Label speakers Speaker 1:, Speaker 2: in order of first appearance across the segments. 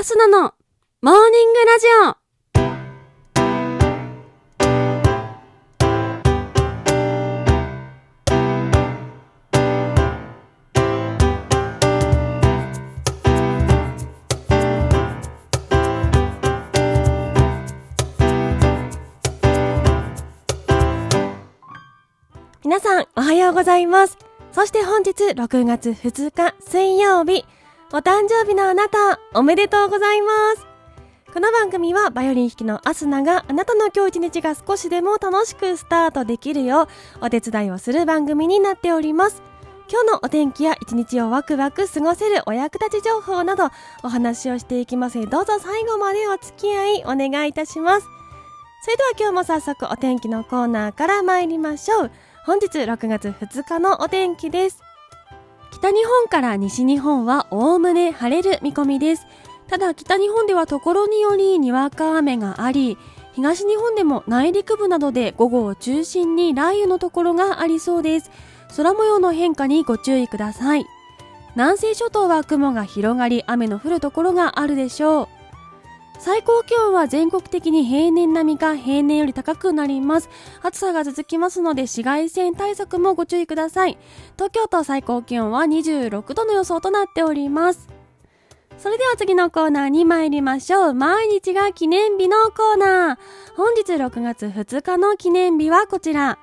Speaker 1: アスナのモーニングラジオ皆さん、おはようございます。そして本日6月2日水曜日、お誕生日のあなた、おめでとうございます。この番組はバイオリン弾きのアスナがあなたの今日一日が少しでも楽しくスタートできるようお手伝いをする番組になっております。今日のお天気や一日をワクワク過ごせるお役立ち情報などお話をしていきますどうぞ最後までお付き合いお願いいたします。それでは今日も早速お天気のコーナーから参りましょう。本日6月2日のお天気です。北日本から西日本はおおむね晴れる見込みです。ただ北日本ではところによりにわか雨があり、東日本でも内陸部などで午後を中心に雷雨のところがありそうです。空模様の変化にご注意ください。南西諸島は雲が広がり雨の降るところがあるでしょう。最高気温は全国的に平年並みか平年より高くなります。暑さが続きますので紫外線対策もご注意ください。東京都最高気温は26度の予想となっております。それでは次のコーナーに参りましょう。毎日が記念日のコーナー。本日6月2日の記念日はこちら。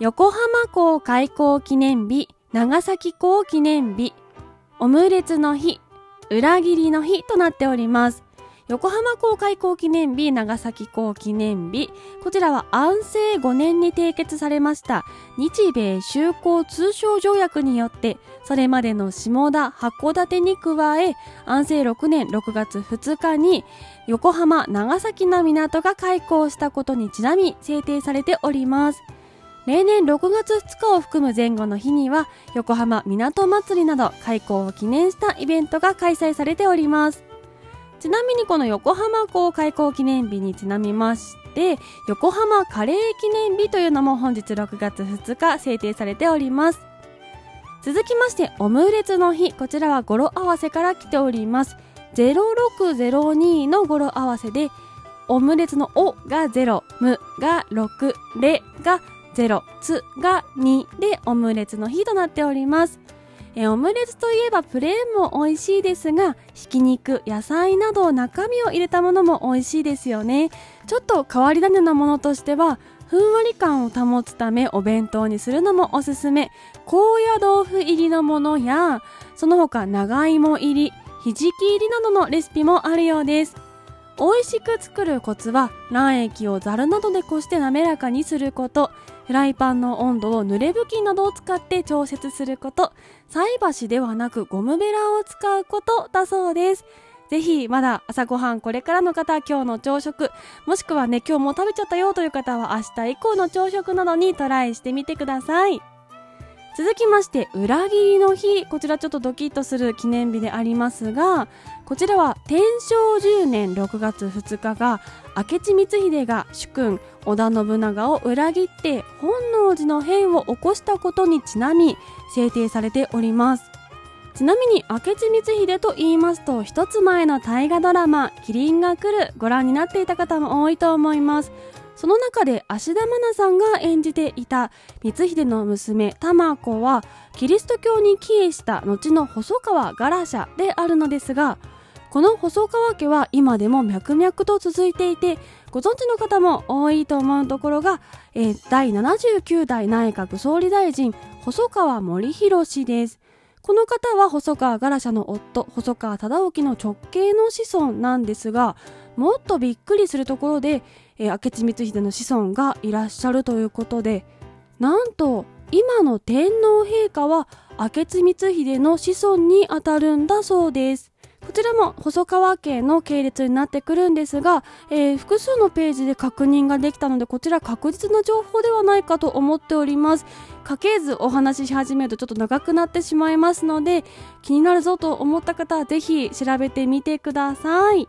Speaker 1: 横浜港開港記念日、長崎港記念日、オムレツの日、裏切りの日となっております。横浜港開港記念日、長崎港記念日。こちらは安政5年に締結されました日米修好通商条約によって、それまでの下田、函館に加え、安政6年6月2日に横浜、長崎の港が開港したことにちなみ制定されております。例年6月2日を含む前後の日には、横浜港祭りなど開港を記念したイベントが開催されております。ちなみにこの横浜港開港記念日にちなみまして、横浜カレー記念日というのも本日6月2日制定されております。続きまして、オムレツの日。こちらは語呂合わせから来ております。0602の語呂合わせで、オムレツのおが0、むが6、れが0、つが2でオムレツの日となっております。えオムレツといえばプレーンも美味しいですが、ひき肉、野菜など中身を入れたものも美味しいですよね。ちょっと変わり種なものとしては、ふんわり感を保つためお弁当にするのもおすすめ。高野豆腐入りのものや、その他長芋入り、ひじき入りなどのレシピもあるようです。美味しく作るコツは卵液をザルなどでこして滑らかにすることフライパンの温度を濡れ布巾などを使って調節すること。菜箸ではなくゴムベラを使うことだそうです。ぜひまだ朝ごはんこれからの方今日の朝食もしくはね今日も食べちゃったよという方は明日以降の朝食などにトライしてみてください。続きまして裏切りの日。こちらちょっとドキッとする記念日でありますがこちらは天正10年6月2日が明智光秀が主君織田信長を裏切って本能寺の変を起こしたことにちなみ制定されております。ちなみに明智光秀と言いますと一つ前の大河ドラマ「麒麟が来る」ご覧になっていた方も多いと思います。その中で芦田愛菜さんが演じていた光秀の娘玉子はキリスト教に帰依した後の細川ガラシャであるのですがこの細川家は今でも脈々と続いていてご存知の方も多いと思うところが、えー第79代内閣総理大臣細川森弘氏です。この方は細川ガラシャの夫細川忠興の直系の子孫なんですがもっとびっくりするところで、えー明智光秀の子孫がいらっしゃるということでなんと今の天皇陛下は明智光秀の子孫にあたるんだそうです。こちらも細川家の系列になってくるんですが、えー複数のページで確認ができたのでこちら確実な情報ではないかと思っております。家系図お話しし始めるとちょっと長くなってしまいますので気になるぞと思った方はぜひ調べてみてください。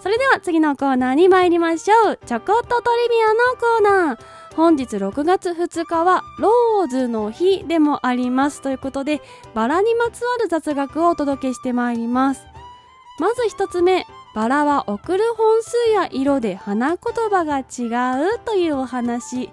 Speaker 1: それでは次のコーナーに参りましょう。ちょこっとトリビアのコーナー。本日6月2日はローズの日でもあります。ということでバラにまつわる雑学をお届けしてまいります。
Speaker 2: まず一つ目バラは送る本数や色で花言葉が違うというお話。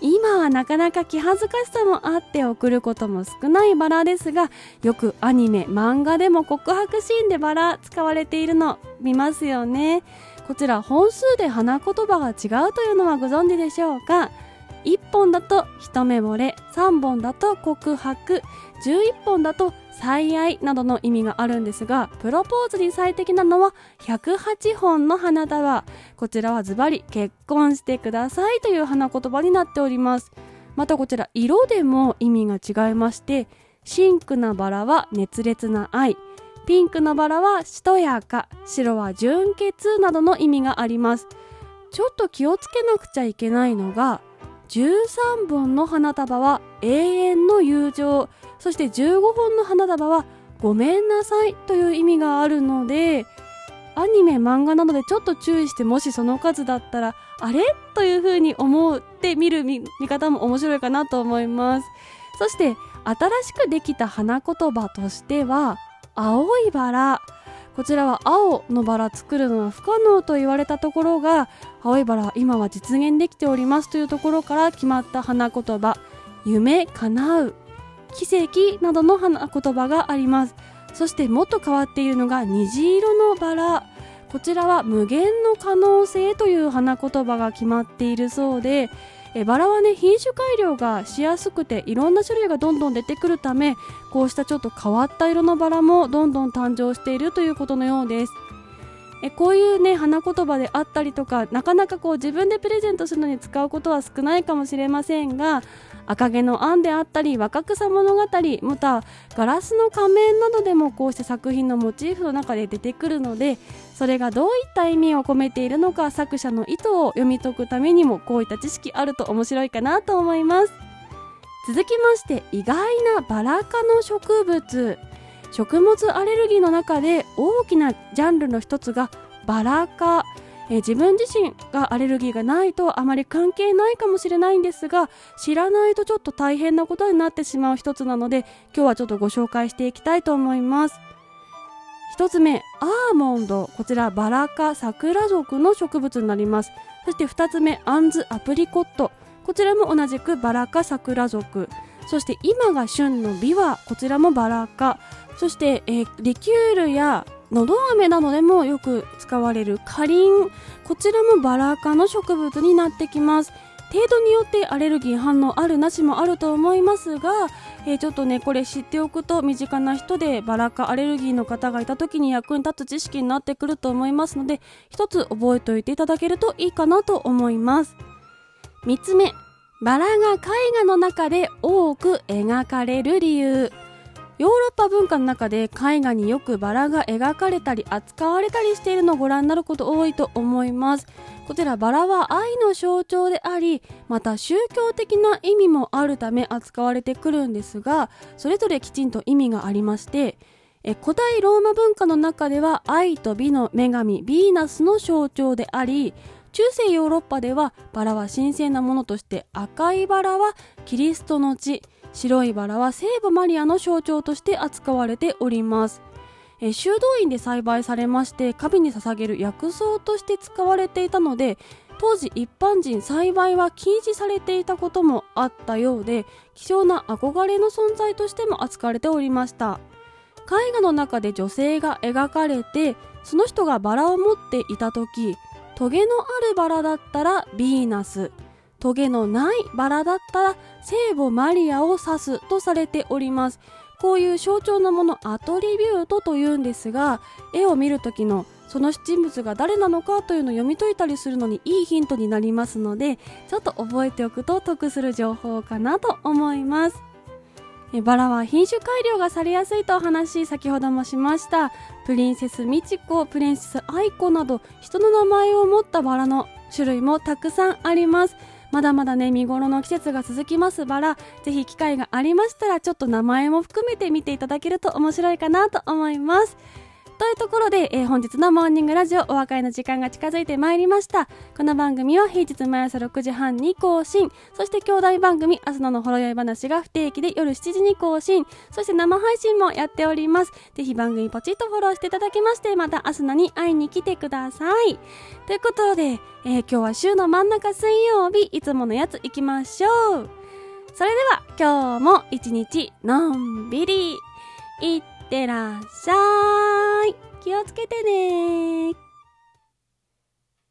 Speaker 2: 今はなかなか気恥ずかしさもあって送ることも少ないバラですがよくアニメ漫画でも告白シーンでバラ使われているの見ますよね。こちら本数で花言葉が違うというのはご存知でしょうか？1本だと一目惚れ3本だと告白11本だと最愛などの意味があるんですがプロポーズに最適なのは108本の花束。こちらはズバリ結婚してくださいという花言葉になっております。またこちら色でも意味が違いましてシンクなバラは熱烈な愛。ピンクのバラはしとやか白は純潔などの意味があります。ちょっと気をつけなくちゃいけないのが13本の花束は永遠の友情。そして15本の花束はごめんなさいという意味があるのでアニメ漫画などでちょっと注意してもしその数だったらあれ？という風に思って見る見方も面白いかなと思います。そして新しくできた花言葉としては青いバラ。こちらは青のバラ作るのは不可能と言われたところが青いバラ今は実現できておりますというところから決まった花言葉。夢叶う。奇跡などの花言葉があります。そしてもっと変わっているのが虹色のバラ。こちらは無限の可能性という花言葉が決まっているそうでえバラはね品種改良がしやすくていろんな種類がどんどん出てくるためこうしたちょっと変わった色のバラもどんどん誕生しているということのようです。えこういうね花言葉であったりとかなかなかこう自分でプレゼントするのに使うことは少ないかもしれませんが赤毛のアンであったり若草物語またガラスの仮面などでもこうして作品のモチーフの中で出てくるのでそれがどういった意味を込めているのか作者の意図を読み解くためにもこういった知識あると面白いかなと思います。続きまして意外なバラ科の植物。食物アレルギーの中で大きなジャンルの一つがバラ科。え自分自身がアレルギーがないとあまり関係ないかもしれないんですが知らないとちょっと大変なことになってしまう一つなので今日はちょっとご紹介していきたいと思います。一つ目アーモンド。こちらバラ科桜属の植物になります。そして二つ目アンズアプリコット。こちらも同じくバラ科桜属そして今が旬のビワこちらもバラ科。そして、えー、リキュールやのど飴などでもよく使われるカリンこちらもバラ科の植物になってきます。程度によってアレルギー反応あるなしもあると思いますが、えー、ちょっとねこれ知っておくと身近な人でバラ科アレルギーの方がいた時に役に立つ知識になってくると思いますので一つ覚えておいていただけるといいかなと思います。3つ目。バラが絵画の中で多く描かれる理由。ヨーロッパ文化の中で絵画によくバラが描かれたり扱われたりしているのをご覧になること多いと思います。こちらバラは愛の象徴でありまた宗教的な意味もあるため扱われてくるんですがそれぞれきちんと意味がありましてえ古代ローマ文化の中では愛と美の女神ヴィーナスの象徴であり中世ヨーロッパではバラは神聖なものとして赤いバラはキリストの血白いバラは聖母マリアの象徴として扱われております。え修道院で栽培されまして神に捧げる薬草として使われていたので当時一般人栽培は禁止されていたこともあったようで希少な憧れの存在としても扱われておりました。絵画の中で女性が描かれてその人がバラを持っていた時トゲのあるバラだったらヴィーナス。トゲのないバラだったら聖母マリアを指すとされております。こういう象徴のものアトリビュートというんですが絵を見る時のその人物が誰なのかというのを読み解いたりするのにいいヒントになりますのでちょっと覚えておくと得する情報かなと思います。バラは品種改良がされやすいとお話先ほどもしましたプリンセスミチコプリンセスアイコなど人の名前を持ったバラの種類もたくさんあります。まだまだね見頃の季節が続きますバラ。ぜひ機会がありましたらちょっと名前も含めて見ていただけると面白いかなと思います。というところで、えー本日のモーニングラジオお別れの時間が近づいてまいりました。この番組は平日毎朝6時半に更新。そして兄弟番組、アスナのほろ酔い話が不定期で夜7時に更新。そして生配信もやっております。ぜひ番組ポチッとフォローしていただきまして、またアスナに会いに来てください。ということで、えー今日は週の真ん中水曜日、いつものやつ行きましょう。それでは今日も一日のんびりいってらっしゃい。気をつけてね